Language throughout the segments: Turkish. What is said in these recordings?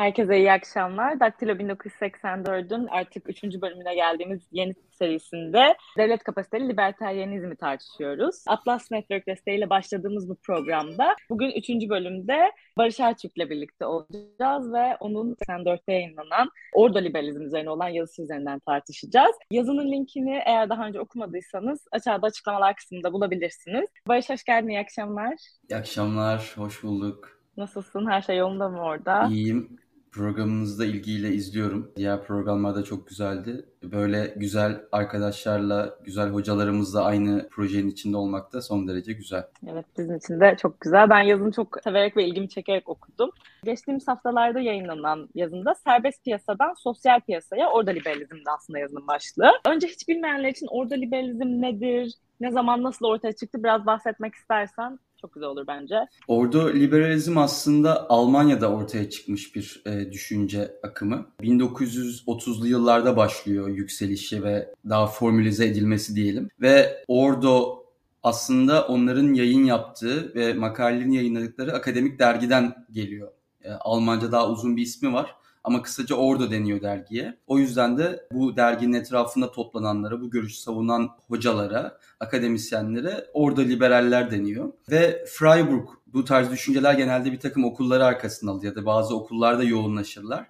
Herkese iyi akşamlar. Daktilo 1984'ün artık 3. bölümüne geldiğimiz yeni serisinde devlet kapasiteli libertaryenizmi tartışıyoruz. Atlas Network desteğiyle başladığımız bu programda bugün 3. bölümde Barış Erçük'le birlikte olacağız ve onun 84'te yayınlanan Ordo Liberalizm üzerine olan yazısı üzerinden tartışacağız. Yazının linkini eğer daha önce okumadıysanız aşağıda açıklamalar kısmında bulabilirsiniz. Barış hoş geldin, iyi akşamlar. İyi akşamlar, hoş bulduk. Nasılsın? Her şey yolunda mı orada? İyiyim. Programınızda ilgiyle izliyorum. Diğer programlar da çok güzeldi. Böyle güzel arkadaşlarla, güzel hocalarımızla aynı projenin içinde olmak da son derece güzel. Evet bizim için de çok güzel. Ben yazını çok severek ve ilgimi çekerek okudum. Geçtiğimiz haftalarda yayınlanan yazında serbest piyasadan sosyal piyasaya orada liberalizm de aslında yazının başlığı. Önce hiç bilmeyenler için orada liberalizm nedir, ne zaman nasıl ortaya çıktı biraz bahsetmek istersen çok güzel olur bence. Orada liberalizm aslında Almanya'da ortaya çıkmış bir e, düşünce akımı. 1930'lu yıllarda başlıyor yükselişi ve daha formülize edilmesi diyelim. Ve Ordo aslında onların yayın yaptığı ve makalelerini yayınladıkları akademik dergiden geliyor. E, Almanca daha uzun bir ismi var ama kısaca Ordo deniyor dergiye. O yüzden de bu derginin etrafında toplananlara, bu görüşü savunan hocalara, akademisyenlere Ordo liberaller deniyor. Ve Freiburg bu tarz düşünceler genelde bir takım okulları arkasında alır ya da bazı okullarda yoğunlaşırlar.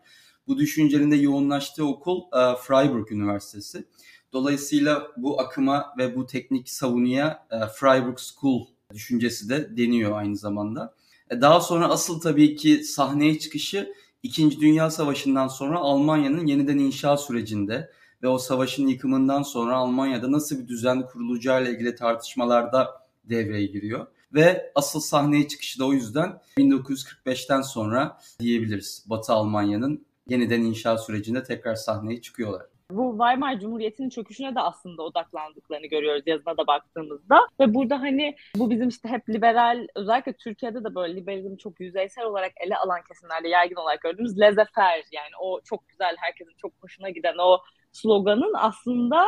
Bu düşüncenin de yoğunlaştığı okul e, Freiburg Üniversitesi. Dolayısıyla bu akıma ve bu teknik savunuya e, Freiburg School düşüncesi de deniyor aynı zamanda. E, daha sonra asıl tabii ki sahneye çıkışı İkinci Dünya Savaşı'ndan sonra Almanya'nın yeniden inşa sürecinde ve o savaşın yıkımından sonra Almanya'da nasıl bir düzen kurulacağı ile ilgili tartışmalarda devreye giriyor. Ve asıl sahneye çıkışı da o yüzden 1945'ten sonra diyebiliriz. Batı Almanya'nın yeniden inşa sürecinde tekrar sahneye çıkıyorlar. Bu Weimar Cumhuriyeti'nin çöküşüne de aslında odaklandıklarını görüyoruz yazına da baktığımızda. Ve burada hani bu bizim işte hep liberal, özellikle Türkiye'de de böyle liberalizm çok yüzeysel olarak ele alan kesimlerde yaygın olarak gördüğümüz laissez-faire yani o çok güzel, herkesin çok hoşuna giden o sloganın aslında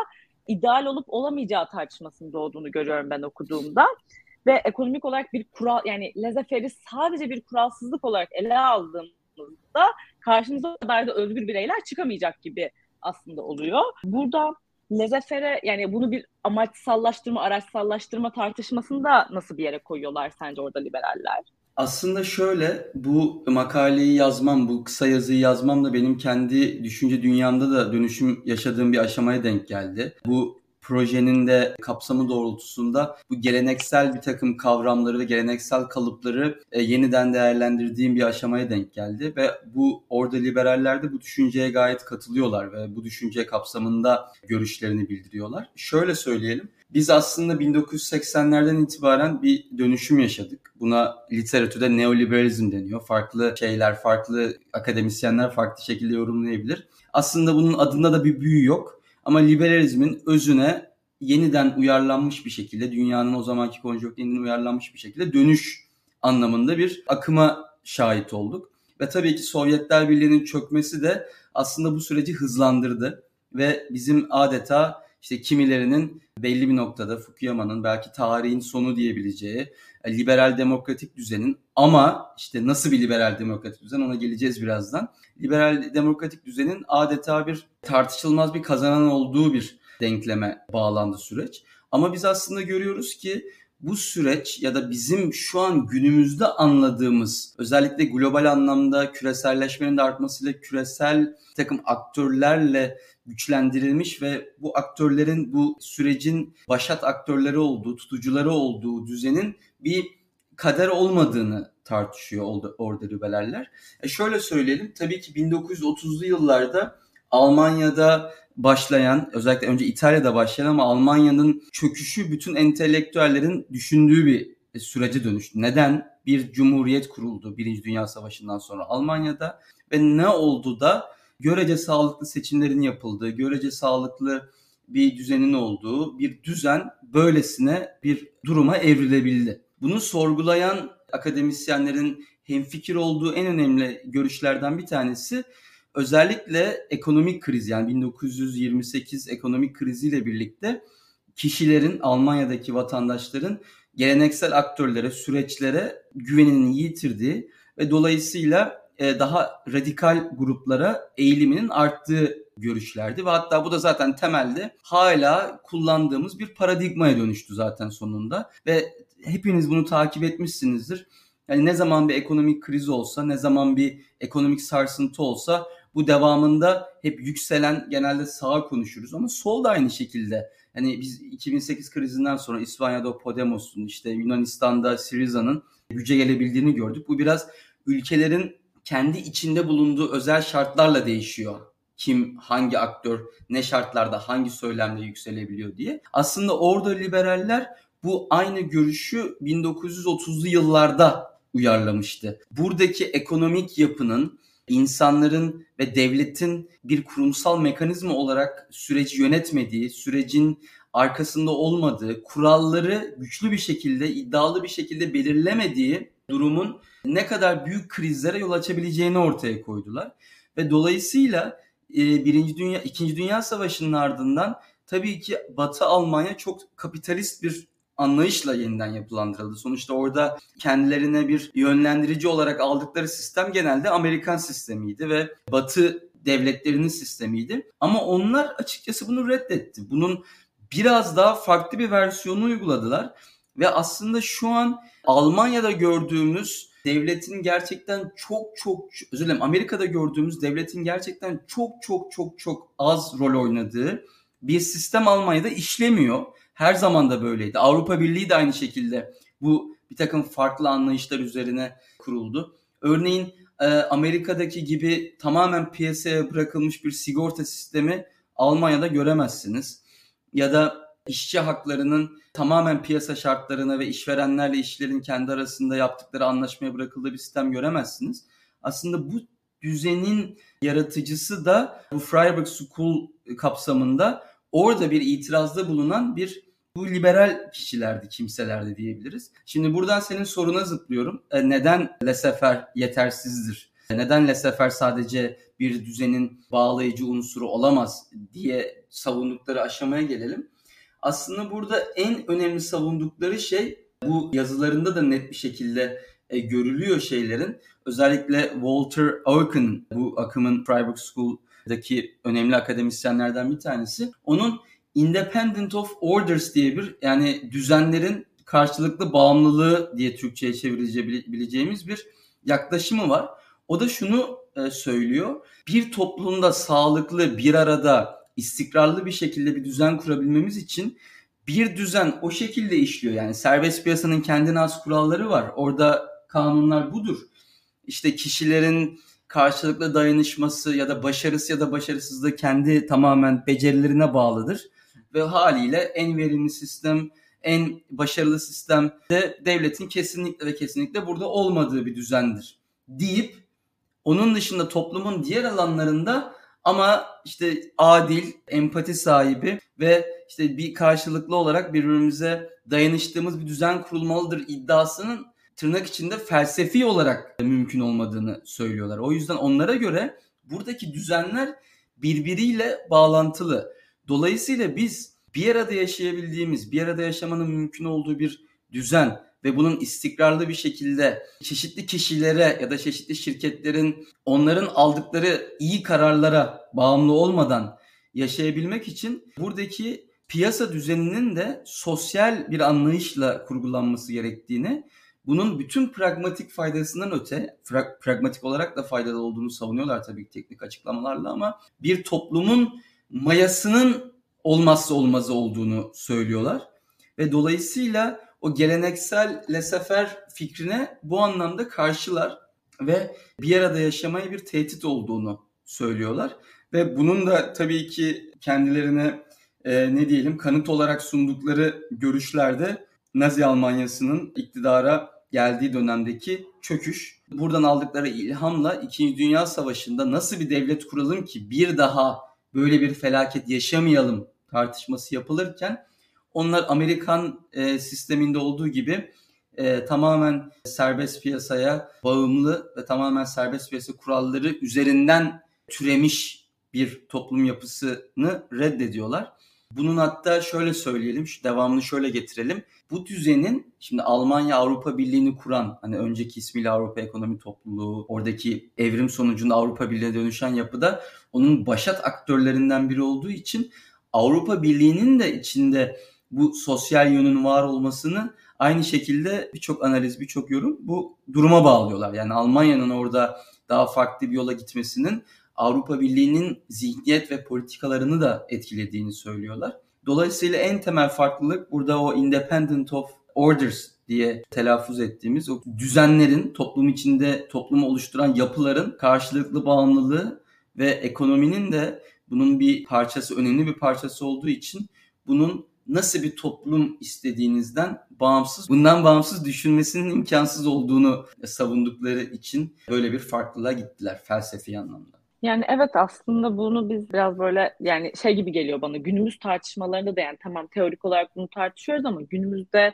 ideal olup olamayacağı tartışmasının doğduğunu görüyorum ben okuduğumda. Ve ekonomik olarak bir kural yani laissez-faire'i sadece bir kuralsızlık olarak ele aldığımızda karşımıza kadar da özgür bireyler çıkamayacak gibi aslında oluyor. Burada lezefere yani bunu bir amaçsallaştırma, araçsallaştırma tartışmasında nasıl bir yere koyuyorlar sence orada liberaller? Aslında şöyle bu makaleyi yazmam, bu kısa yazıyı yazmam da benim kendi düşünce dünyamda da dönüşüm yaşadığım bir aşamaya denk geldi. Bu projenin de kapsamı doğrultusunda bu geleneksel bir takım kavramları ve geleneksel kalıpları e, yeniden değerlendirdiğim bir aşamaya denk geldi ve bu orada liberaller de bu düşünceye gayet katılıyorlar ve bu düşünce kapsamında görüşlerini bildiriyorlar. Şöyle söyleyelim. Biz aslında 1980'lerden itibaren bir dönüşüm yaşadık. Buna literatürde neoliberalizm deniyor. Farklı şeyler, farklı akademisyenler farklı şekilde yorumlayabilir. Aslında bunun adında da bir büyü yok. Ama liberalizmin özüne yeniden uyarlanmış bir şekilde dünyanın o zamanki konjonktüründen uyarlanmış bir şekilde dönüş anlamında bir akıma şahit olduk. Ve tabii ki Sovyetler Birliği'nin çökmesi de aslında bu süreci hızlandırdı ve bizim adeta işte kimilerinin belli bir noktada Fukuyama'nın belki tarihin sonu diyebileceği e, liberal demokratik düzenin ama işte nasıl bir liberal demokratik düzen ona geleceğiz birazdan. Liberal demokratik düzenin adeta bir tartışılmaz bir kazanan olduğu bir denkleme bağlandı süreç. Ama biz aslında görüyoruz ki bu süreç ya da bizim şu an günümüzde anladığımız özellikle global anlamda küreselleşmenin de artmasıyla küresel takım aktörlerle güçlendirilmiş ve bu aktörlerin bu sürecin başat aktörleri olduğu, tutucuları olduğu düzenin bir kader olmadığını tartışıyor orada, orada libererler. E şöyle söyleyelim tabii ki 1930'lu yıllarda Almanya'da başlayan özellikle önce İtalya'da başlayan ama Almanya'nın çöküşü bütün entelektüellerin düşündüğü bir sürece dönüştü. Neden? Bir cumhuriyet kuruldu Birinci Dünya Savaşı'ndan sonra Almanya'da ve ne oldu da görece sağlıklı seçimlerin yapıldığı, görece sağlıklı bir düzenin olduğu bir düzen böylesine bir duruma evrilebildi. Bunu sorgulayan akademisyenlerin hemfikir olduğu en önemli görüşlerden bir tanesi özellikle ekonomik kriz yani 1928 ekonomik kriziyle birlikte kişilerin Almanya'daki vatandaşların geleneksel aktörlere, süreçlere güvenini yitirdiği ve dolayısıyla e, daha radikal gruplara eğiliminin arttığı görüşlerdi ve hatta bu da zaten temelde hala kullandığımız bir paradigmaya dönüştü zaten sonunda ve hepiniz bunu takip etmişsinizdir. Yani ne zaman bir ekonomik kriz olsa, ne zaman bir ekonomik sarsıntı olsa bu devamında hep yükselen genelde sağa konuşuruz ama sol da aynı şekilde. Hani biz 2008 krizinden sonra İspanya'da Podemos'un işte Yunanistan'da Syriza'nın güce gelebildiğini gördük. Bu biraz ülkelerin kendi içinde bulunduğu özel şartlarla değişiyor. Kim, hangi aktör, ne şartlarda, hangi söylemle yükselebiliyor diye. Aslında orada liberaller bu aynı görüşü 1930'lu yıllarda uyarlamıştı. Buradaki ekonomik yapının insanların ve devletin bir kurumsal mekanizma olarak süreci yönetmediği, sürecin arkasında olmadığı, kuralları güçlü bir şekilde, iddialı bir şekilde belirlemediği durumun ne kadar büyük krizlere yol açabileceğini ortaya koydular. Ve dolayısıyla e, Birinci Dünya, İkinci Dünya Savaşı'nın ardından tabii ki Batı Almanya çok kapitalist bir anlayışla yeniden yapılandırıldı. Sonuçta orada kendilerine bir yönlendirici olarak aldıkları sistem genelde Amerikan sistemiydi ve Batı devletlerinin sistemiydi. Ama onlar açıkçası bunu reddetti. Bunun biraz daha farklı bir versiyonu uyguladılar ve aslında şu an Almanya'da gördüğümüz devletin gerçekten çok çok özür dilerim Amerika'da gördüğümüz devletin gerçekten çok çok çok çok az rol oynadığı bir sistem Almanya'da işlemiyor. Her zaman da böyleydi. Avrupa Birliği de aynı şekilde bu bir takım farklı anlayışlar üzerine kuruldu. Örneğin e, Amerika'daki gibi tamamen piyasaya bırakılmış bir sigorta sistemi Almanya'da göremezsiniz. Ya da işçi haklarının tamamen piyasa şartlarına ve işverenlerle işçilerin kendi arasında yaptıkları anlaşmaya bırakıldığı bir sistem göremezsiniz. Aslında bu düzenin yaratıcısı da bu Freiburg School kapsamında orada bir itirazda bulunan bir bu liberal kişilerdi, kimselerdi diyebiliriz. Şimdi buradan senin soruna zıplıyorum. E, neden Lesefer yetersizdir? E, neden Lesefer sadece bir düzenin bağlayıcı unsuru olamaz diye savundukları aşamaya gelelim. Aslında burada en önemli savundukları şey bu yazılarında da net bir şekilde e, görülüyor şeylerin. Özellikle Walter Oaken bu akımın Freiburg School'daki önemli akademisyenlerden bir tanesi. Onun Independent of Orders diye bir yani düzenlerin karşılıklı bağımlılığı diye Türkçe'ye çevirebileceğimiz bir yaklaşımı var. O da şunu e, söylüyor. Bir toplumda sağlıklı bir arada istikrarlı bir şekilde bir düzen kurabilmemiz için bir düzen o şekilde işliyor. Yani serbest piyasanın kendine az kuralları var. Orada kanunlar budur. İşte kişilerin karşılıklı dayanışması ya da başarısı ya da başarısızlığı kendi tamamen becerilerine bağlıdır. Ve haliyle en verimli sistem, en başarılı sistem de devletin kesinlikle ve kesinlikle burada olmadığı bir düzendir. Deyip onun dışında toplumun diğer alanlarında ama işte adil, empati sahibi ve işte bir karşılıklı olarak birbirimize dayanıştığımız bir düzen kurulmalıdır iddiasının tırnak içinde felsefi olarak mümkün olmadığını söylüyorlar. O yüzden onlara göre buradaki düzenler birbiriyle bağlantılı. Dolayısıyla biz bir arada yaşayabildiğimiz, bir arada yaşamanın mümkün olduğu bir düzen ve bunun istikrarlı bir şekilde çeşitli kişilere ya da çeşitli şirketlerin onların aldıkları iyi kararlara bağımlı olmadan yaşayabilmek için buradaki piyasa düzeninin de sosyal bir anlayışla kurgulanması gerektiğini, bunun bütün pragmatik faydasından öte, pra- pragmatik olarak da faydalı olduğunu savunuyorlar tabii teknik açıklamalarla ama bir toplumun mayasının olmazsa olmazı olduğunu söylüyorlar. Ve dolayısıyla o geleneksel lesefer fikrine bu anlamda karşılar ve bir arada yaşamaya bir tehdit olduğunu söylüyorlar. Ve bunun da tabii ki kendilerine e, ne diyelim kanıt olarak sundukları görüşlerde Nazi Almanyası'nın iktidara geldiği dönemdeki çöküş. Buradan aldıkları ilhamla 2. Dünya Savaşı'nda nasıl bir devlet kuralım ki bir daha böyle bir felaket yaşamayalım tartışması yapılırken onlar Amerikan e, sisteminde olduğu gibi e, tamamen serbest piyasaya bağımlı ve tamamen serbest piyasa kuralları üzerinden türemiş bir toplum yapısını reddediyorlar. Bunun hatta şöyle söyleyelim, şu devamını şöyle getirelim. Bu düzenin şimdi Almanya Avrupa Birliği'ni kuran hani önceki ismiyle Avrupa Ekonomi Topluluğu oradaki evrim sonucunda Avrupa Birliği'ne dönüşen yapıda onun başat aktörlerinden biri olduğu için Avrupa Birliği'nin de içinde bu sosyal yönün var olmasını aynı şekilde birçok analiz, birçok yorum bu duruma bağlıyorlar. Yani Almanya'nın orada daha farklı bir yola gitmesinin Avrupa Birliği'nin zihniyet ve politikalarını da etkilediğini söylüyorlar. Dolayısıyla en temel farklılık burada o independent of orders diye telaffuz ettiğimiz o düzenlerin toplum içinde toplumu oluşturan yapıların karşılıklı bağımlılığı ve ekonominin de bunun bir parçası, önemli bir parçası olduğu için bunun nasıl bir toplum istediğinizden bağımsız, bundan bağımsız düşünmesinin imkansız olduğunu savundukları için böyle bir farklılığa gittiler felsefi anlamda. Yani evet aslında bunu biz biraz böyle yani şey gibi geliyor bana günümüz tartışmalarında da yani tamam teorik olarak bunu tartışıyoruz ama günümüzde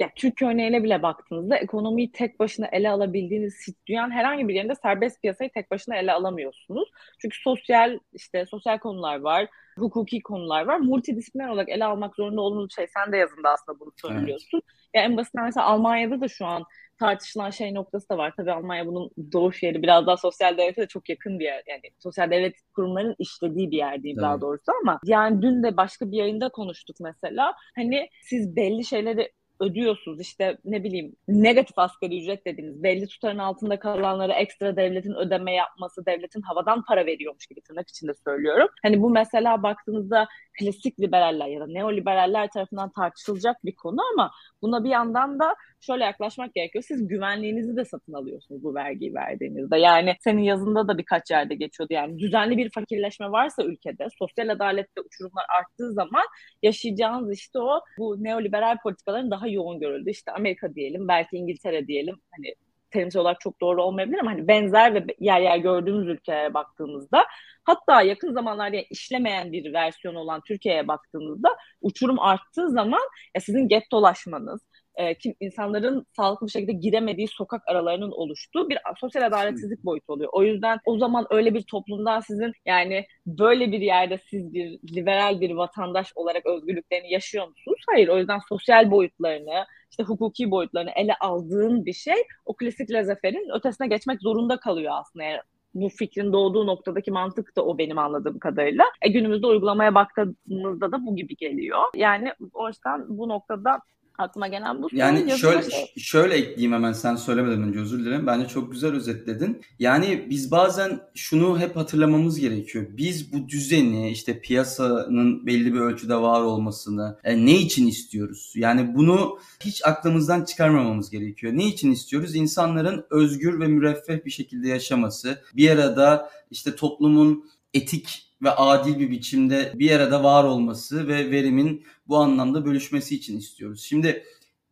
ya Türkiye örneğine bile baktığınızda ekonomiyi tek başına ele alabildiğiniz dünyanın herhangi bir yerinde serbest piyasayı tek başına ele alamıyorsunuz. Çünkü sosyal işte sosyal konular var, hukuki konular var. Multidisipliner olarak ele almak zorunda olduğunuz şey sen de yazında aslında bunu söylüyorsun. Evet. Ya en basitinden mesela Almanya'da da şu an tartışılan şey noktası da var. Tabii Almanya bunun doğuş yeri biraz daha sosyal devlete de çok yakın bir yer. Yani sosyal devlet kurumlarının işlediği bir yer diyeyim evet. daha doğrusu ama yani dün de başka bir yayında konuştuk mesela. Hani siz belli şeyleri ödüyorsunuz işte ne bileyim negatif asgari ücret dediğiniz belli tutarın altında kalanlara ekstra devletin ödeme yapması devletin havadan para veriyormuş gibi tırnak içinde söylüyorum. Hani bu mesela baktığınızda klasik liberaller ya da neoliberaller tarafından tartışılacak bir konu ama buna bir yandan da şöyle yaklaşmak gerekiyor. Siz güvenliğinizi de satın alıyorsunuz bu vergiyi verdiğinizde. Yani senin yazında da birkaç yerde geçiyordu. Yani düzenli bir fakirleşme varsa ülkede, sosyal adalette uçurumlar arttığı zaman yaşayacağınız işte o bu neoliberal politikaların daha yoğun görüldü. İşte Amerika diyelim, belki İngiltere diyelim. Hani terimsel olarak çok doğru olmayabilir ama hani benzer ve yer yer gördüğümüz ülkelere baktığımızda hatta yakın zamanlarda işlemeyen bir versiyon olan Türkiye'ye baktığımızda uçurum arttığı zaman ya sizin gettolaşmanız, e, kim insanların sağlıklı bir şekilde giremediği sokak aralarının oluştuğu bir sosyal adaletsizlik boyutu oluyor. O yüzden o zaman öyle bir toplumdan sizin yani böyle bir yerde siz bir liberal bir vatandaş olarak özgürlüklerini yaşıyor musunuz? Hayır. O yüzden sosyal boyutlarını, işte hukuki boyutlarını ele aldığın bir şey o klasik lezeferin ötesine geçmek zorunda kalıyor aslında. Yani bu fikrin doğduğu noktadaki mantık da o benim anladığım kadarıyla. E, günümüzde uygulamaya baktığımızda da bu gibi geliyor. Yani o yüzden bu noktada aklıma gelen bu. Yani şöyle şey. şöyle ekleyeyim hemen sen söylemeden önce özür dilerim. Bence çok güzel özetledin. Yani biz bazen şunu hep hatırlamamız gerekiyor. Biz bu düzeni işte piyasanın belli bir ölçüde var olmasını e, ne için istiyoruz? Yani bunu hiç aklımızdan çıkarmamamız gerekiyor. Ne için istiyoruz? İnsanların özgür ve müreffeh bir şekilde yaşaması, bir arada işte toplumun etik ve adil bir biçimde bir arada var olması ve verimin bu anlamda bölüşmesi için istiyoruz. Şimdi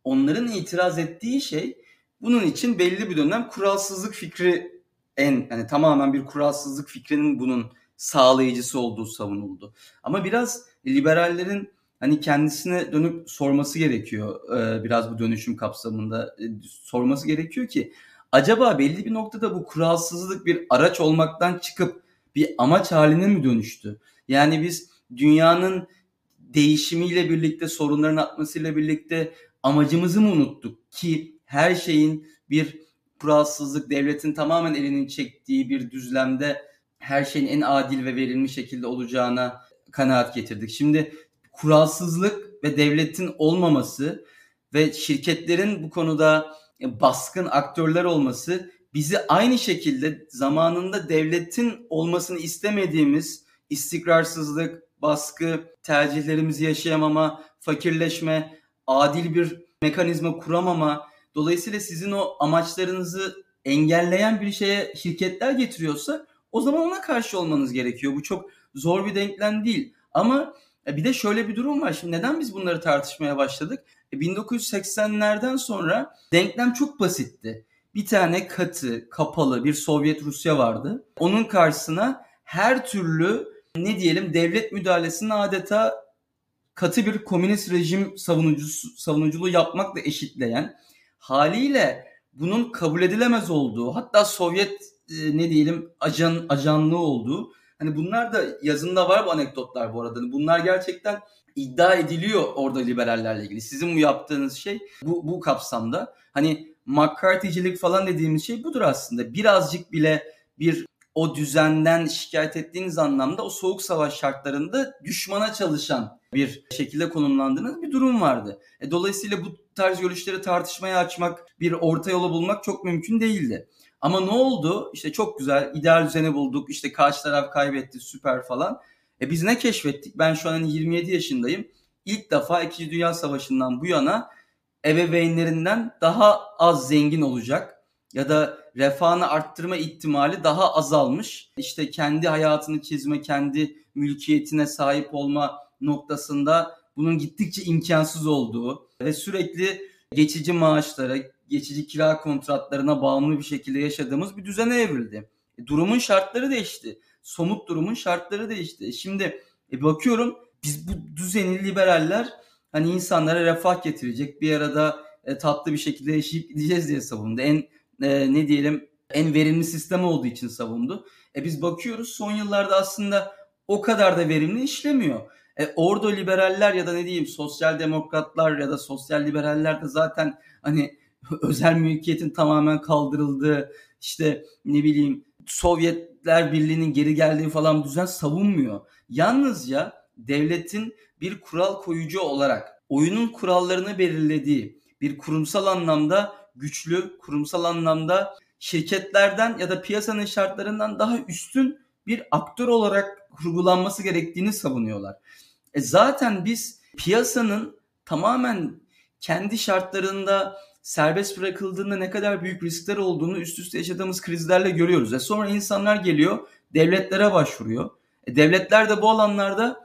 onların itiraz ettiği şey bunun için belli bir dönem kuralsızlık fikri en hani tamamen bir kuralsızlık fikrinin bunun sağlayıcısı olduğu savunuldu. Ama biraz liberallerin hani kendisine dönüp sorması gerekiyor e, biraz bu dönüşüm kapsamında e, sorması gerekiyor ki acaba belli bir noktada bu kuralsızlık bir araç olmaktan çıkıp bir amaç haline mi dönüştü? Yani biz dünyanın değişimiyle birlikte, sorunların atmasıyla birlikte amacımızı mı unuttuk? Ki her şeyin bir kuralsızlık, devletin tamamen elini çektiği bir düzlemde her şeyin en adil ve verilmiş şekilde olacağına kanaat getirdik. Şimdi kuralsızlık ve devletin olmaması ve şirketlerin bu konuda baskın aktörler olması bizi aynı şekilde zamanında devletin olmasını istemediğimiz istikrarsızlık, baskı, tercihlerimizi yaşayamama, fakirleşme, adil bir mekanizma kuramama, dolayısıyla sizin o amaçlarınızı engelleyen bir şeye şirketler getiriyorsa o zaman ona karşı olmanız gerekiyor. Bu çok zor bir denklem değil. Ama e, bir de şöyle bir durum var. Şimdi neden biz bunları tartışmaya başladık? 1980'lerden e, sonra denklem çok basitti bir tane katı, kapalı bir Sovyet Rusya vardı. Onun karşısına her türlü ne diyelim devlet müdahalesini adeta katı bir komünist rejim savunucusu, savunuculuğu yapmakla eşitleyen haliyle bunun kabul edilemez olduğu hatta Sovyet e, ne diyelim ajan ajanlığı olduğu Hani bunlar da yazında var bu anekdotlar bu arada. Hani bunlar gerçekten iddia ediliyor orada liberallerle ilgili. Sizin bu yaptığınız şey bu, bu kapsamda. Hani McCarthy'cilik falan dediğimiz şey budur aslında. Birazcık bile bir o düzenden şikayet ettiğiniz anlamda o soğuk savaş şartlarında düşmana çalışan bir şekilde konumlandığınız bir durum vardı. E, dolayısıyla bu tarz görüşleri tartışmaya açmak, bir orta yolu bulmak çok mümkün değildi. Ama ne oldu? İşte çok güzel ideal düzeni bulduk. İşte karşı taraf kaybetti süper falan. E biz ne keşfettik? Ben şu an 27 hani yaşındayım. İlk defa 2. Dünya Savaşı'ndan bu yana ebeveynlerinden daha az zengin olacak ya da refahını arttırma ihtimali daha azalmış. İşte kendi hayatını çizme, kendi mülkiyetine sahip olma noktasında bunun gittikçe imkansız olduğu ve sürekli geçici maaşlara, geçici kira kontratlarına bağımlı bir şekilde yaşadığımız bir düzene evrildi. E, durumun şartları değişti. Somut durumun şartları değişti. Şimdi e, bakıyorum biz bu düzeni liberaller hani insanlara refah getirecek bir arada e, tatlı bir şekilde yaşayıp gideceğiz diye savundu. En e, ne diyelim en verimli sistem olduğu için savundu. E biz bakıyoruz son yıllarda aslında o kadar da verimli işlemiyor. E, orada liberaller ya da ne diyeyim sosyal demokratlar ya da sosyal liberaller de zaten hani özel mülkiyetin tamamen kaldırıldığı işte ne bileyim Sovyetler Birliği'nin geri geldiği falan düzen savunmuyor. Yalnızca devletin bir kural koyucu olarak oyunun kurallarını belirlediği bir kurumsal anlamda güçlü, kurumsal anlamda şirketlerden ya da piyasanın şartlarından daha üstün bir aktör olarak kurgulanması gerektiğini savunuyorlar. E zaten biz piyasanın tamamen kendi şartlarında serbest bırakıldığında ne kadar büyük riskler olduğunu üst üste yaşadığımız krizlerle görüyoruz. E sonra insanlar geliyor, devletlere başvuruyor. E devletler de bu alanlarda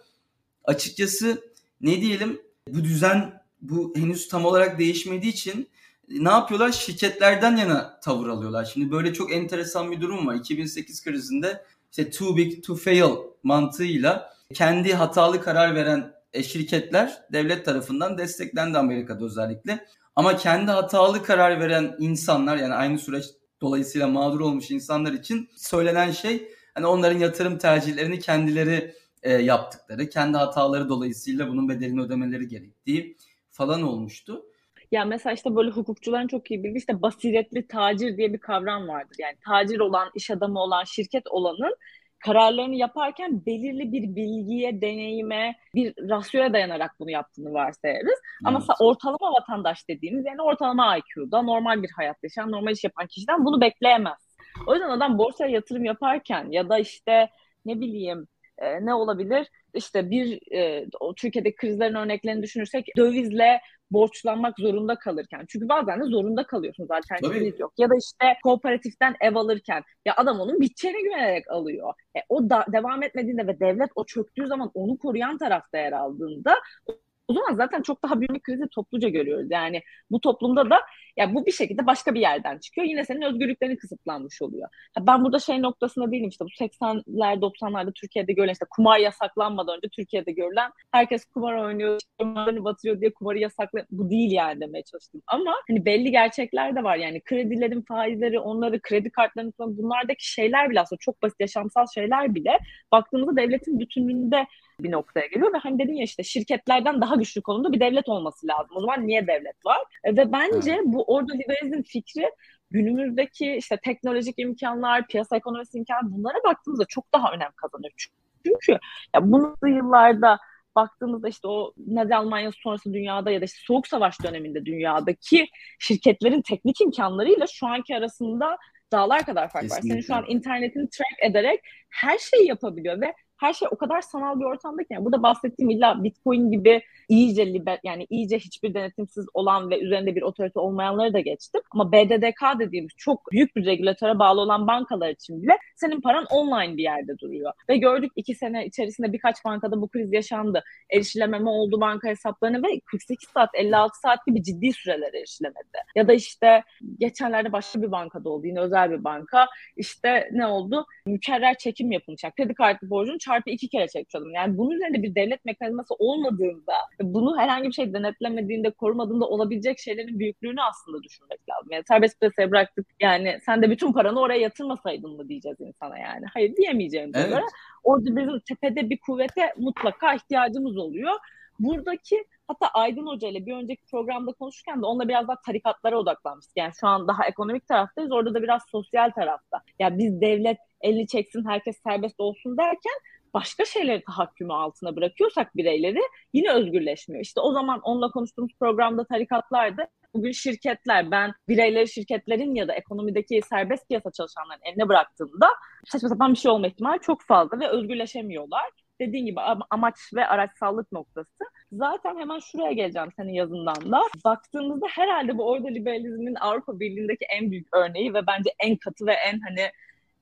açıkçası ne diyelim bu düzen bu henüz tam olarak değişmediği için ne yapıyorlar? Şirketlerden yana tavır alıyorlar. Şimdi böyle çok enteresan bir durum var. 2008 krizinde işte too big to fail mantığıyla kendi hatalı karar veren e, şirketler devlet tarafından desteklendi Amerika'da özellikle. Ama kendi hatalı karar veren insanlar yani aynı süreç dolayısıyla mağdur olmuş insanlar için söylenen şey hani onların yatırım tercihlerini kendileri e, yaptıkları, kendi hataları dolayısıyla bunun bedelini ödemeleri gerektiği falan olmuştu. Ya mesela işte böyle hukukçuların çok iyi bildiği işte basiretli tacir diye bir kavram vardır. Yani tacir olan, iş adamı olan, şirket olanın kararlarını yaparken belirli bir bilgiye, deneyime, bir rasyoya dayanarak bunu yaptığını varsayarız. Evet. Ama ortalama vatandaş dediğimiz yani ortalama IQ'da normal bir hayat yaşayan, normal iş yapan kişiden bunu bekleyemez. O yüzden adam borsaya yatırım yaparken ya da işte ne bileyim e, ne olabilir? İşte bir e, o Türkiye'deki krizlerin örneklerini düşünürsek dövizle borçlanmak zorunda kalırken. Çünkü bazen de zorunda kalıyorsunuz alternatifiniz yok. Ya da işte kooperatiften ev alırken ya adam onun biteceğine güvenerek alıyor. E, o da devam etmediğinde ve devlet o çöktüğü zaman onu koruyan tarafta yer aldığında o zaman zaten çok daha büyük bir krizi topluca görüyoruz. Yani bu toplumda da ya bu bir şekilde başka bir yerden çıkıyor. Yine senin özgürlüklerin kısıtlanmış oluyor. Ha ben burada şey noktasında değilim işte bu 80'ler 90'larda Türkiye'de görülen işte kumar yasaklanmadan önce Türkiye'de görülen herkes kumar oynuyor, kumarını batırıyor diye kumarı yasakla bu değil yani demeye çalıştım. Ama hani belli gerçekler de var yani kredilerin faizleri, onları kredi kartlarının bunlardaki şeyler bile aslında çok basit yaşamsal şeyler bile baktığımızda devletin bütünlüğünde bir noktaya geliyor ve hani dedin ya işte şirketlerden daha güçlü konumda bir devlet olması lazım. O zaman niye devlet var? E, ve bence bu orada liberalizm fikri günümüzdeki işte teknolojik imkanlar, piyasa ekonomisi imkanı bunlara baktığımızda çok daha önem kazanıyor. Çünkü ya bunu yıllarda baktığımızda işte o Nazi Almanyası sonrası dünyada ya da işte Soğuk Savaş döneminde dünyadaki şirketlerin teknik imkanlarıyla şu anki arasında dağlar kadar fark Kesinlikle. var. Senin şu an internetini track ederek her şeyi yapabiliyor ve her şey o kadar sanal bir ortamda ki yani burada bahsettiğim illa Bitcoin gibi iyice liber yani iyice hiçbir denetimsiz olan ve üzerinde bir otorite olmayanları da geçtim. Ama BDDK dediğimiz çok büyük bir regülatöre bağlı olan bankalar için bile senin paran online bir yerde duruyor. Ve gördük iki sene içerisinde birkaç bankada bu kriz yaşandı. Erişilememe oldu banka hesaplarına ve 48 saat 56 saat gibi ciddi süreler erişilemedi. Ya da işte geçenlerde başka bir bankada oldu yine özel bir banka. İşte ne oldu? Mükerrer çekim yapılmış. Yani kredi kartı borcunu çarpı iki kere çekmiş adam. Yani bunun üzerinde bir devlet mekanizması olmadığında, bunu herhangi bir şey denetlemediğinde, korumadığında olabilecek şeylerin büyüklüğünü aslında düşünmek lazım. Yani serbest piyasaya bıraktık. Yani sen de bütün paranı oraya yatırmasaydın mı diyeceğiz insana yani. Hayır diyemeyeceğimize evet. göre orada bizim tepede bir kuvvete mutlaka ihtiyacımız oluyor. Buradaki hatta Aydın Hoca ile bir önceki programda konuşurken de onunla biraz daha tarikatlara odaklanmıştık. Yani şu an daha ekonomik taraftayız. Orada da biraz sosyal tarafta. Ya yani biz devlet elini çeksin herkes serbest olsun derken başka şeyleri tahakkümü altına bırakıyorsak bireyleri yine özgürleşmiyor. İşte o zaman onunla konuştuğumuz programda tarikatlardı. Bugün şirketler ben bireyleri şirketlerin ya da ekonomideki serbest piyasa çalışanların eline bıraktığımda saçma sapan bir şey olma ihtimali çok fazla ve özgürleşemiyorlar dediğin gibi amaç ve araçsallık noktası. Zaten hemen şuraya geleceğim senin yazından da. Baktığımızda herhalde bu orada liberalizmin Avrupa Birliği'ndeki en büyük örneği ve bence en katı ve en hani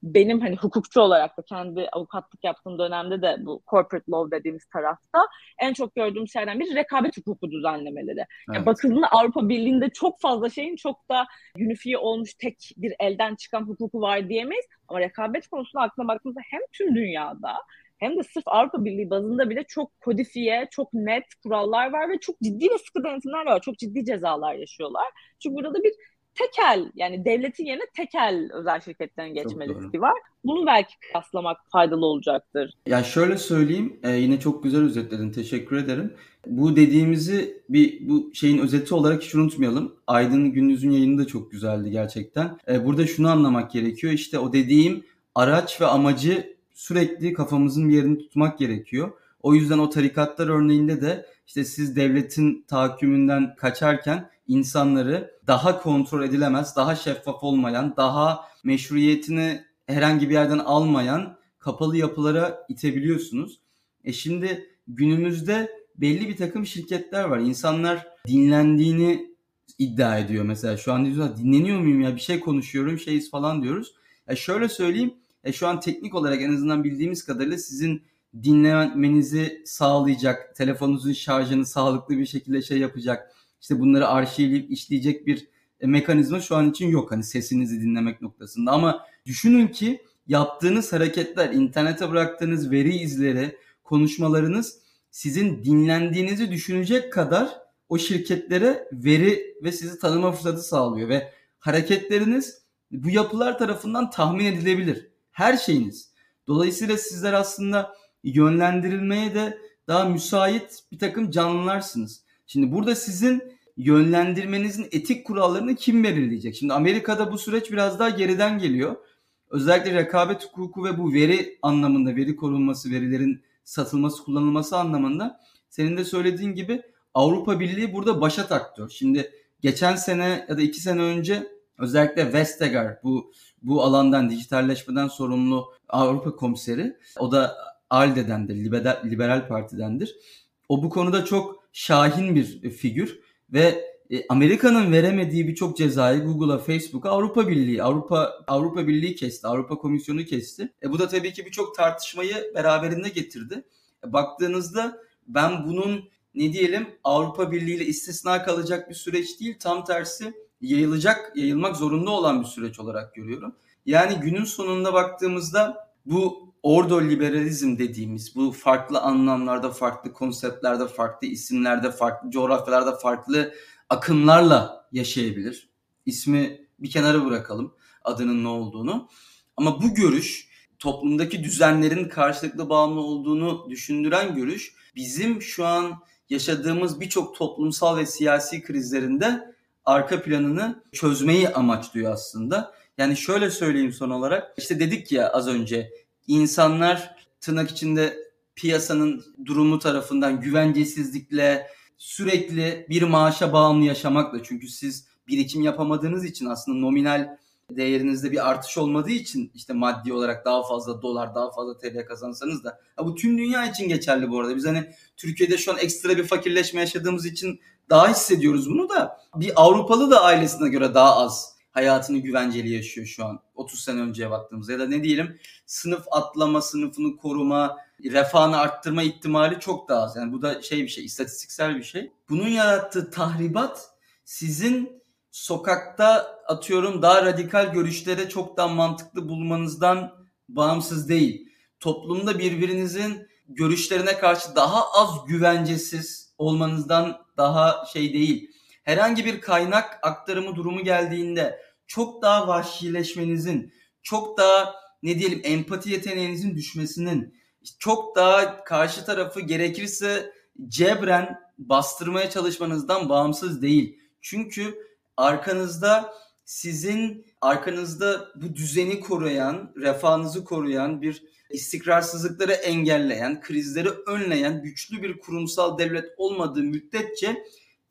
benim hani hukukçu olarak da kendi avukatlık yaptığım dönemde de bu corporate law dediğimiz tarafta en çok gördüğüm şeylerden biri rekabet hukuku düzenlemeleri. Evet. Yani bakıldığında Avrupa Birliği'nde çok fazla şeyin çok da unifiye olmuş tek bir elden çıkan hukuku var diyemeyiz. Ama rekabet konusunda aklına baktığımızda hem tüm dünyada hem de sırf Avrupa Birliği bazında bile çok kodifiye, çok net kurallar var ve çok ciddi ve sıkı denetimler var. Çok ciddi cezalar yaşıyorlar. Çünkü burada da bir tekel yani devletin yerine tekel özel şirketlerin geçme riski var. Bunu belki kıyaslamak faydalı olacaktır. Ya şöyle söyleyeyim e, yine çok güzel özetledin teşekkür ederim. Bu dediğimizi bir bu şeyin özeti olarak hiç unutmayalım. Aydın Gündüz'ün yayını da çok güzeldi gerçekten. E, burada şunu anlamak gerekiyor işte o dediğim araç ve amacı sürekli kafamızın bir yerini tutmak gerekiyor. O yüzden o tarikatlar örneğinde de işte siz devletin tahakkümünden kaçarken insanları daha kontrol edilemez, daha şeffaf olmayan, daha meşruiyetini herhangi bir yerden almayan kapalı yapılara itebiliyorsunuz. E şimdi günümüzde belli bir takım şirketler var. İnsanlar dinlendiğini iddia ediyor mesela. Şu an diyorlar dinleniyor muyum ya bir şey konuşuyorum şeyiz falan diyoruz. E şöyle söyleyeyim e, şu an teknik olarak en azından bildiğimiz kadarıyla sizin dinlemenizi sağlayacak, telefonunuzun şarjını sağlıklı bir şekilde şey yapacak, işte bunları arşivleyip işleyecek bir e, mekanizma şu an için yok hani sesinizi dinlemek noktasında. Ama düşünün ki yaptığınız hareketler, internete bıraktığınız veri izleri, konuşmalarınız sizin dinlendiğinizi düşünecek kadar o şirketlere veri ve sizi tanıma fırsatı sağlıyor ve hareketleriniz bu yapılar tarafından tahmin edilebilir her şeyiniz. Dolayısıyla sizler aslında yönlendirilmeye de daha müsait bir takım canlılarsınız. Şimdi burada sizin yönlendirmenizin etik kurallarını kim belirleyecek? Şimdi Amerika'da bu süreç biraz daha geriden geliyor. Özellikle rekabet hukuku ve bu veri anlamında, veri korunması, verilerin satılması, kullanılması anlamında senin de söylediğin gibi Avrupa Birliği burada başat aktör. Şimdi geçen sene ya da iki sene önce özellikle Vestager bu bu alandan dijitalleşmeden sorumlu Avrupa komiseri. O da ALDE'dendir, Liberal, Liberal Parti'dendir. O bu konuda çok şahin bir figür ve e, Amerika'nın veremediği birçok cezayı Google'a, Facebook'a Avrupa Birliği, Avrupa Avrupa Birliği kesti, Avrupa Komisyonu kesti. E bu da tabii ki birçok tartışmayı beraberinde getirdi. E, baktığınızda ben bunun ne diyelim Avrupa Birliği ile istisna kalacak bir süreç değil, tam tersi yayılacak, yayılmak zorunda olan bir süreç olarak görüyorum. Yani günün sonunda baktığımızda bu ordo liberalizm dediğimiz bu farklı anlamlarda, farklı konseptlerde, farklı isimlerde, farklı coğrafyalarda, farklı akımlarla yaşayabilir. İsmi bir kenara bırakalım adının ne olduğunu. Ama bu görüş toplumdaki düzenlerin karşılıklı bağımlı olduğunu düşündüren görüş bizim şu an yaşadığımız birçok toplumsal ve siyasi krizlerinde arka planını çözmeyi amaçlıyor aslında. Yani şöyle söyleyeyim son olarak. İşte dedik ya az önce insanlar tırnak içinde piyasanın durumu tarafından güvencesizlikle sürekli bir maaşa bağımlı yaşamakla çünkü siz birikim yapamadığınız için aslında nominal değerinizde bir artış olmadığı için işte maddi olarak daha fazla dolar, daha fazla TL kazansanız da bu tüm dünya için geçerli bu arada. Biz hani Türkiye'de şu an ekstra bir fakirleşme yaşadığımız için daha hissediyoruz bunu da bir Avrupalı da ailesine göre daha az hayatını güvenceli yaşıyor şu an 30 sene önceye baktığımızda ya da ne diyelim sınıf atlama, sınıfını koruma, refahını arttırma ihtimali çok daha az. Yani bu da şey bir şey, istatistiksel bir şey. Bunun yarattığı tahribat sizin sokakta atıyorum daha radikal görüşlere çok daha mantıklı bulmanızdan bağımsız değil. toplumda birbirinizin görüşlerine karşı daha az güvencesiz olmanızdan daha şey değil. Herhangi bir kaynak aktarımı durumu geldiğinde çok daha vahşileşmenizin, çok daha ne diyelim empati yeteneğinizin düşmesinin, çok daha karşı tarafı gerekirse cebren bastırmaya çalışmanızdan bağımsız değil. Çünkü arkanızda sizin arkanızda bu düzeni koruyan, refahınızı koruyan bir istikrarsızlıkları engelleyen, krizleri önleyen güçlü bir kurumsal devlet olmadığı müddetçe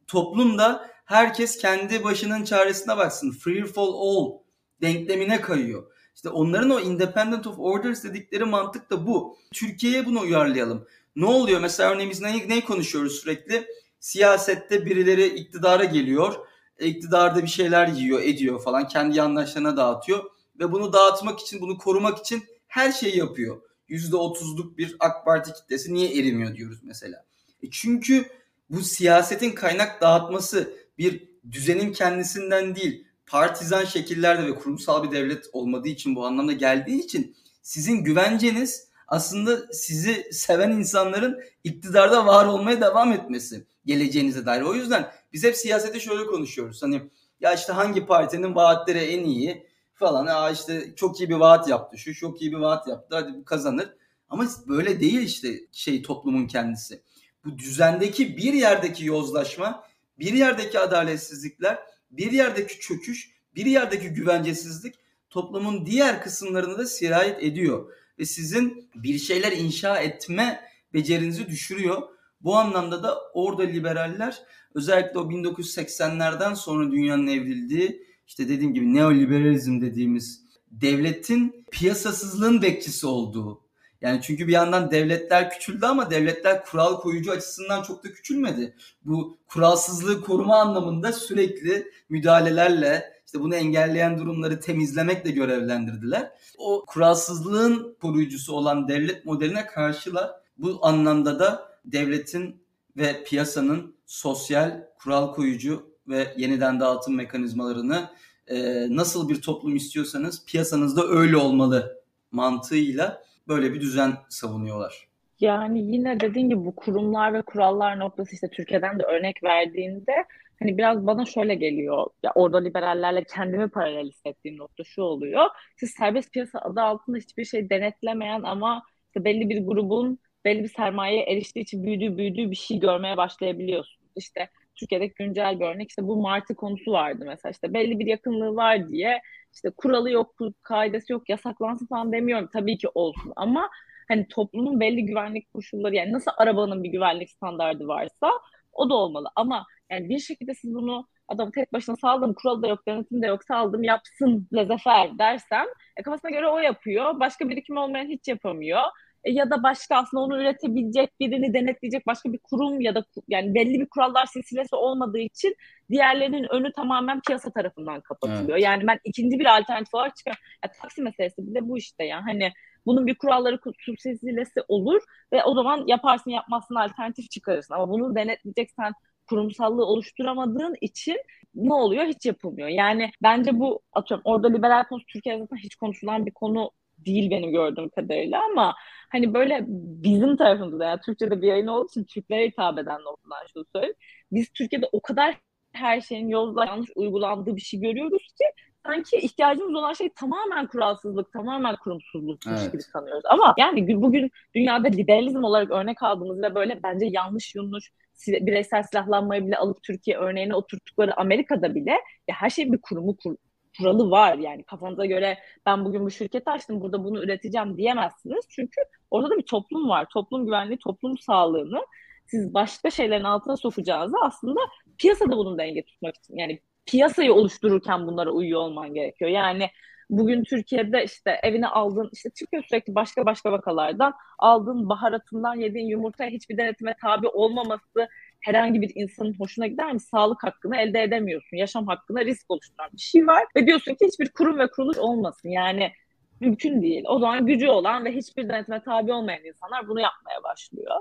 toplumda herkes kendi başının çaresine baksın. Free for all denklemine kayıyor. İşte onların o independent of orders dedikleri mantık da bu. Türkiye'ye bunu uyarlayalım. Ne oluyor? Mesela örneğin biz neyi, konuşuyoruz sürekli? Siyasette birileri iktidara geliyor. E, iktidarda bir şeyler yiyor, ediyor falan. Kendi yandaşlarına dağıtıyor. Ve bunu dağıtmak için, bunu korumak için her şeyi yapıyor. %30'luk bir AK Parti kitlesi niye erimiyor diyoruz mesela. E çünkü bu siyasetin kaynak dağıtması bir düzenin kendisinden değil, partizan şekillerde ve kurumsal bir devlet olmadığı için bu anlamda geldiği için sizin güvenceniz aslında sizi seven insanların iktidarda var olmaya devam etmesi geleceğinize dair. O yüzden biz hep siyasete şöyle konuşuyoruz. Hani ya işte hangi partinin vaatleri en iyi falan. Aa işte çok iyi bir vaat yaptı. Şu çok iyi bir vaat yaptı. Hadi kazanır. Ama böyle değil işte şey toplumun kendisi. Bu düzendeki bir yerdeki yozlaşma, bir yerdeki adaletsizlikler, bir yerdeki çöküş, bir yerdeki güvencesizlik toplumun diğer kısımlarını da sirayet ediyor ve sizin bir şeyler inşa etme becerinizi düşürüyor. Bu anlamda da orada liberaller özellikle o 1980'lerden sonra dünyanın evrildiği işte dediğim gibi neoliberalizm dediğimiz devletin piyasasızlığın bekçisi olduğu. Yani çünkü bir yandan devletler küçüldü ama devletler kural koyucu açısından çok da küçülmedi. Bu kuralsızlığı koruma anlamında sürekli müdahalelerle işte bunu engelleyen durumları temizlemekle görevlendirdiler. O kuralsızlığın koruyucusu olan devlet modeline karşılar. Bu anlamda da devletin ve piyasanın sosyal, kural koyucu ve yeniden dağıtım mekanizmalarını e, nasıl bir toplum istiyorsanız piyasanızda öyle olmalı mantığıyla böyle bir düzen savunuyorlar. Yani yine dediğim gibi bu kurumlar ve kurallar noktası işte Türkiye'den de örnek verdiğinde hani biraz bana şöyle geliyor. Ya orada liberallerle kendimi paralel hissettiğim nokta şu oluyor. Siz serbest piyasa adı altında hiçbir şey denetlemeyen ama işte belli bir grubun belli bir sermayeye eriştiği için büyüdüğü büyüdüğü bir şey görmeye başlayabiliyorsunuz. İşte Türkiye'deki güncel bir örnek işte bu Martı konusu vardı mesela işte belli bir yakınlığı var diye işte kuralı yok, kaidesi yok, yasaklansın falan demiyorum. Tabii ki olsun ama hani toplumun belli güvenlik koşulları yani nasıl arabanın bir güvenlik standardı varsa o da olmalı. Ama yani bir şekilde siz bunu adamı tek başına saldım, kuralı da yok, denetim de yok, saldım yapsın lezefer dersem e, kafasına göre o yapıyor. Başka birikim olmayan hiç yapamıyor. Ya da başka aslında onu üretebilecek birini denetleyecek başka bir kurum ya da yani belli bir kurallar silsilesi olmadığı için diğerlerinin önü tamamen piyasa tarafından kapatılıyor. Evet. Yani ben ikinci bir alternatif olarak çıkıyorum. Ya, taksi meselesi bile bu işte ya. Hani bunun bir kuralları silsilesi olur ve o zaman yaparsın yapmazsın alternatif çıkarırsın. Ama bunu denetleyeceksen kurumsallığı oluşturamadığın için ne oluyor? Hiç yapılmıyor. Yani bence bu atıyorum orada liberal konusu Türkiye'de zaten hiç konuşulan bir konu değil benim gördüğüm kadarıyla ama hani böyle bizim tarafımızda yani Türkçe'de bir yayın olduğu için Türklere hitap eden noktadan şunu söyleyeyim. Biz Türkiye'de o kadar her şeyin yolda yanlış uygulandığı bir şey görüyoruz ki sanki ihtiyacımız olan şey tamamen kuralsızlık, tamamen kurumsuzlukmuş evet. gibi sanıyoruz. Ama yani bugün dünyada liberalizm olarak örnek aldığımız ve böyle bence yanlış yanlış bireysel silahlanmayı bile alıp Türkiye örneğine oturttukları Amerika'da bile ya her şey bir kurumu kur, kuralı var. Yani kafanıza göre ben bugün bu şirketi açtım burada bunu üreteceğim diyemezsiniz. Çünkü orada da bir toplum var. Toplum güvenliği, toplum sağlığını siz başka şeylerin altına sokacağınızı aslında piyasada bunun denge tutmak için yani piyasayı oluştururken bunlara uyuyor olman gerekiyor. Yani bugün Türkiye'de işte evine aldığın işte çıkıyor sürekli başka başka vakalardan aldığın baharatından yediğin yumurtaya hiçbir denetime tabi olmaması herhangi bir insanın hoşuna gider mi? Sağlık hakkını elde edemiyorsun. Yaşam hakkına risk oluşturan bir şey var. Ve diyorsun ki hiçbir kurum ve kuruluş olmasın. Yani mümkün değil. O zaman gücü olan ve hiçbir denetime tabi olmayan insanlar bunu yapmaya başlıyor.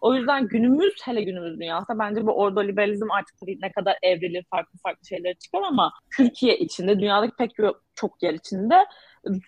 O yüzden günümüz hele günümüz dünyasında bence bu ordoliberalizm artık ne kadar evrilir farklı farklı şeyler çıkar ama Türkiye içinde dünyadaki pek çok yer içinde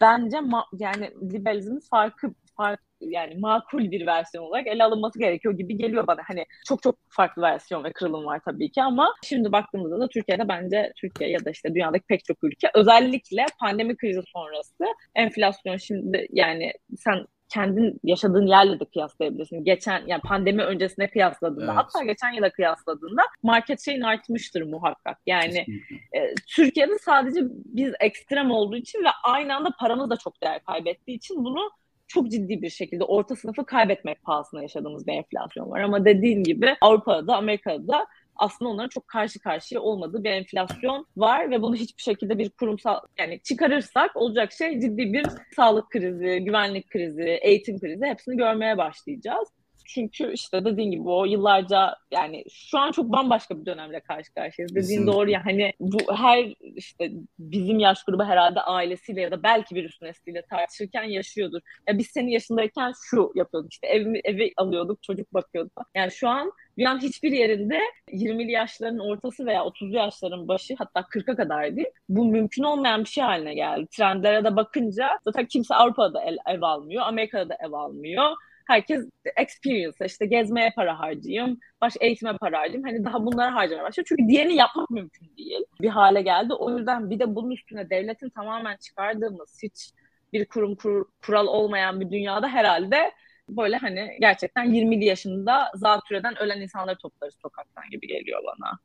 bence ma- yani liberalizmin farkı farklı yani makul bir versiyon olarak ele alınması gerekiyor gibi geliyor bana. Hani çok çok farklı versiyon ve kırılım var tabii ki ama şimdi baktığımızda da Türkiye'de bence Türkiye ya da işte dünyadaki pek çok ülke özellikle pandemi krizi sonrası enflasyon şimdi yani sen kendin yaşadığın yerle de kıyaslayabilirsin. Geçen yani pandemi öncesine kıyasladığında evet. hatta geçen yıla kıyasladığında market şeyin artmıştır muhakkak. Yani e, Türkiye'de sadece biz ekstrem olduğu için ve aynı anda paramız da çok değer kaybettiği için bunu çok ciddi bir şekilde orta sınıfı kaybetmek pahasına yaşadığımız bir enflasyon var. Ama dediğin gibi Avrupa'da, Amerika'da aslında onların çok karşı karşıya olmadığı bir enflasyon var ve bunu hiçbir şekilde bir kurumsal yani çıkarırsak olacak şey ciddi bir sağlık krizi, güvenlik krizi, eğitim krizi hepsini görmeye başlayacağız. Çünkü işte dediğin gibi o yıllarca yani şu an çok bambaşka bir dönemle karşı karşıyayız. Dediğin doğru ya hani bu her işte bizim yaş grubu herhalde ailesiyle ya da belki bir üst nesliyle tartışırken yaşıyordur. Ya biz senin yaşındayken şu yapıyorduk işte evi, evi alıyorduk çocuk bakıyorduk. Yani şu an dünyanın hiçbir yerinde 20'li yaşların ortası veya 30'lu yaşların başı hatta 40'a kadar değil. Bu mümkün olmayan bir şey haline geldi. Trendlere de bakınca zaten kimse Avrupa'da ev, ev almıyor, Amerika'da da ev almıyor herkes experience işte gezmeye para harcayayım, baş eğitime para harcayayım. Hani daha bunlara harcamaya başlıyor. Çünkü diğerini yapmak mümkün değil. Bir hale geldi. O yüzden bir de bunun üstüne devletin tamamen çıkardığımız hiç bir kurum kur, kural olmayan bir dünyada herhalde böyle hani gerçekten 20'li yaşında zatürreden ölen insanları toplarız sokaktan gibi geliyor bana.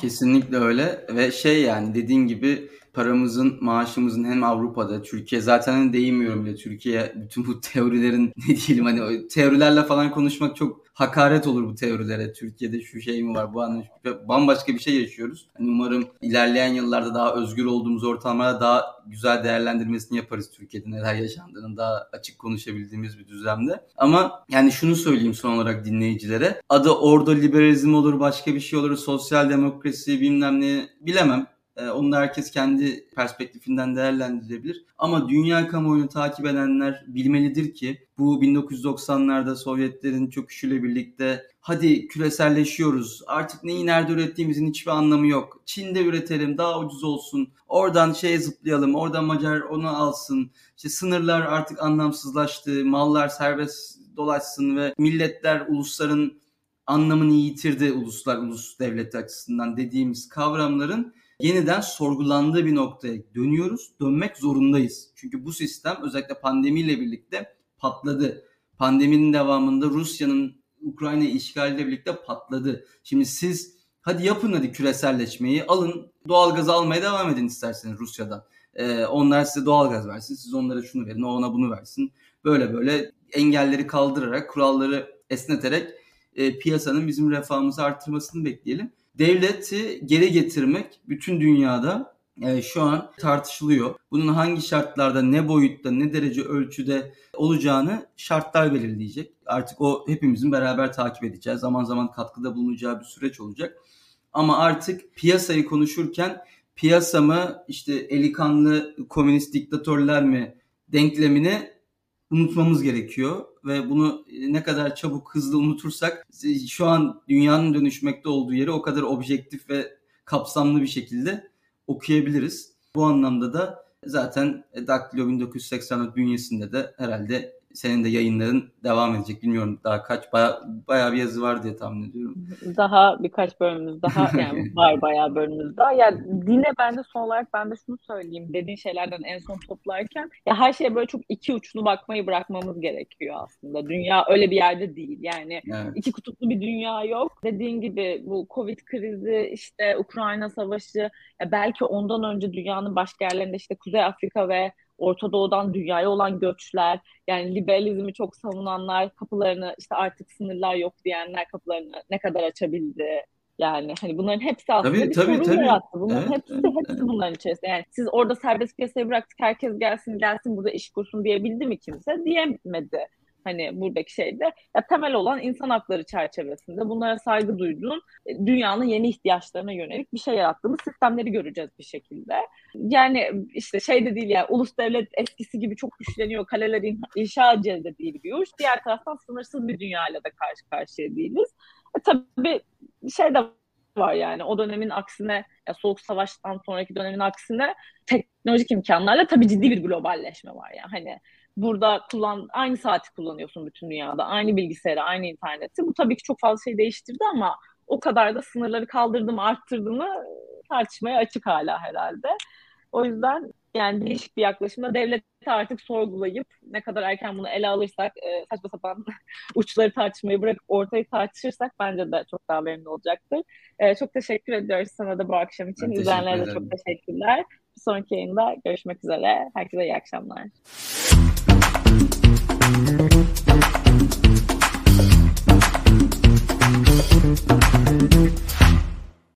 Kesinlikle öyle. Ve şey yani dediğin gibi paramızın, maaşımızın hem Avrupa'da, Türkiye zaten hani değinmiyorum bile Türkiye bütün bu teorilerin ne diyelim hani teorilerle falan konuşmak çok hakaret olur bu teorilere. Türkiye'de şu şey mi var bu anlamda bambaşka bir şey yaşıyoruz. Hani umarım ilerleyen yıllarda daha özgür olduğumuz ortamlarda daha güzel değerlendirmesini yaparız Türkiye'de neler yaşandığını daha açık konuşabildiğimiz bir düzlemde. Ama yani şunu söyleyeyim son olarak dinleyicilere. Adı orada liberalizm olur başka bir şey olur sosyal demokrasi bilmem ne bilemem onu da herkes kendi perspektifinden değerlendirebilir. Ama dünya kamuoyunu takip edenler bilmelidir ki bu 1990'larda Sovyetlerin çöküşüyle birlikte hadi küreselleşiyoruz artık neyi nerede ürettiğimizin hiçbir anlamı yok. Çin'de üretelim daha ucuz olsun. Oradan şeye zıplayalım. Oradan Macar onu alsın. İşte sınırlar artık anlamsızlaştı. Mallar serbest dolaşsın ve milletler ulusların anlamını yitirdi uluslar ulus devleti açısından dediğimiz kavramların yeniden sorgulandığı bir noktaya dönüyoruz. Dönmek zorundayız. Çünkü bu sistem özellikle pandemiyle birlikte patladı. Pandeminin devamında Rusya'nın Ukrayna işgaliyle birlikte patladı. Şimdi siz hadi yapın hadi küreselleşmeyi alın doğalgaz almaya devam edin isterseniz Rusya'dan. Ee, onlar size doğalgaz versin siz onlara şunu verin o ona bunu versin. Böyle böyle engelleri kaldırarak kuralları esneterek e, piyasanın bizim refahımızı artırmasını bekleyelim devleti geri getirmek bütün dünyada e, şu an tartışılıyor. Bunun hangi şartlarda, ne boyutta, ne derece ölçüde olacağını şartlar belirleyecek. Artık o hepimizin beraber takip edeceğiz. Zaman zaman katkıda bulunacağı bir süreç olacak. Ama artık piyasayı konuşurken piyasa mı işte elikanlı komünist diktatörler mi denklemini unutmamız gerekiyor ve bunu ne kadar çabuk hızlı unutursak şu an dünyanın dönüşmekte olduğu yeri o kadar objektif ve kapsamlı bir şekilde okuyabiliriz. Bu anlamda da zaten Daktilo 1984 bünyesinde de herhalde senin de yayınların devam edecek. Bilmiyorum daha kaç baya, baya bir yazı var diye tahmin ediyorum. Daha birkaç bölümümüz daha yani var bayağı bölümümüz daha. Yani dine ben de son olarak ben de şunu söyleyeyim. Dediğin şeylerden en son toplarken ya her şeye böyle çok iki uçlu bakmayı bırakmamız gerekiyor aslında. Dünya öyle bir yerde değil. Yani evet. iki kutuplu bir dünya yok. Dediğin gibi bu Covid krizi işte Ukrayna savaşı ya belki ondan önce dünyanın başka yerlerinde işte Kuzey Afrika ve Orta Doğu'dan dünyaya olan göçler, yani liberalizmi çok savunanlar kapılarını işte artık sınırlar yok diyenler kapılarını ne kadar açabildi. Yani hani bunların hepsi aslında tabii, bir tabii, sorun tabii. yarattı. Bunların evet, hepsi, evet, hepsi bunların içerisinde. Yani siz orada serbest piyasaya bıraktık herkes gelsin gelsin burada iş kursun diyebildi mi kimse? Diyemedi hani buradaki şeyde ya temel olan insan hakları çerçevesinde bunlara saygı duyduğun e, dünyanın yeni ihtiyaçlarına yönelik bir şey yarattığımız sistemleri göreceğiz bir şekilde. Yani işte şey de değil yani ulus devlet eskisi gibi çok güçleniyor kalelerin inşa edeceğiz de değil uç. Diğer taraftan sınırsız bir dünyayla da karşı karşıya değiliz. E, tabii şey de var yani o dönemin aksine ya soğuk savaştan sonraki dönemin aksine teknolojik imkanlarla tabii ciddi bir globalleşme var yani hani burada kullan aynı saati kullanıyorsun bütün dünyada. Aynı bilgisayarı, aynı interneti. Bu tabii ki çok fazla şey değiştirdi ama o kadar da sınırları kaldırdı mı, arttırdı mı tartışmaya açık hala herhalde. O yüzden yani değişik bir yaklaşımda devleti artık sorgulayıp ne kadar erken bunu ele alırsak e, saçma sapan uçları tartışmayı bırakıp ortayı tartışırsak bence de çok daha verimli olacaktır. E, çok teşekkür ediyoruz sana da bu akşam için. İzleyenlere de çok teşekkürler. Bir sonraki yayında görüşmek üzere. Herkese iyi akşamlar.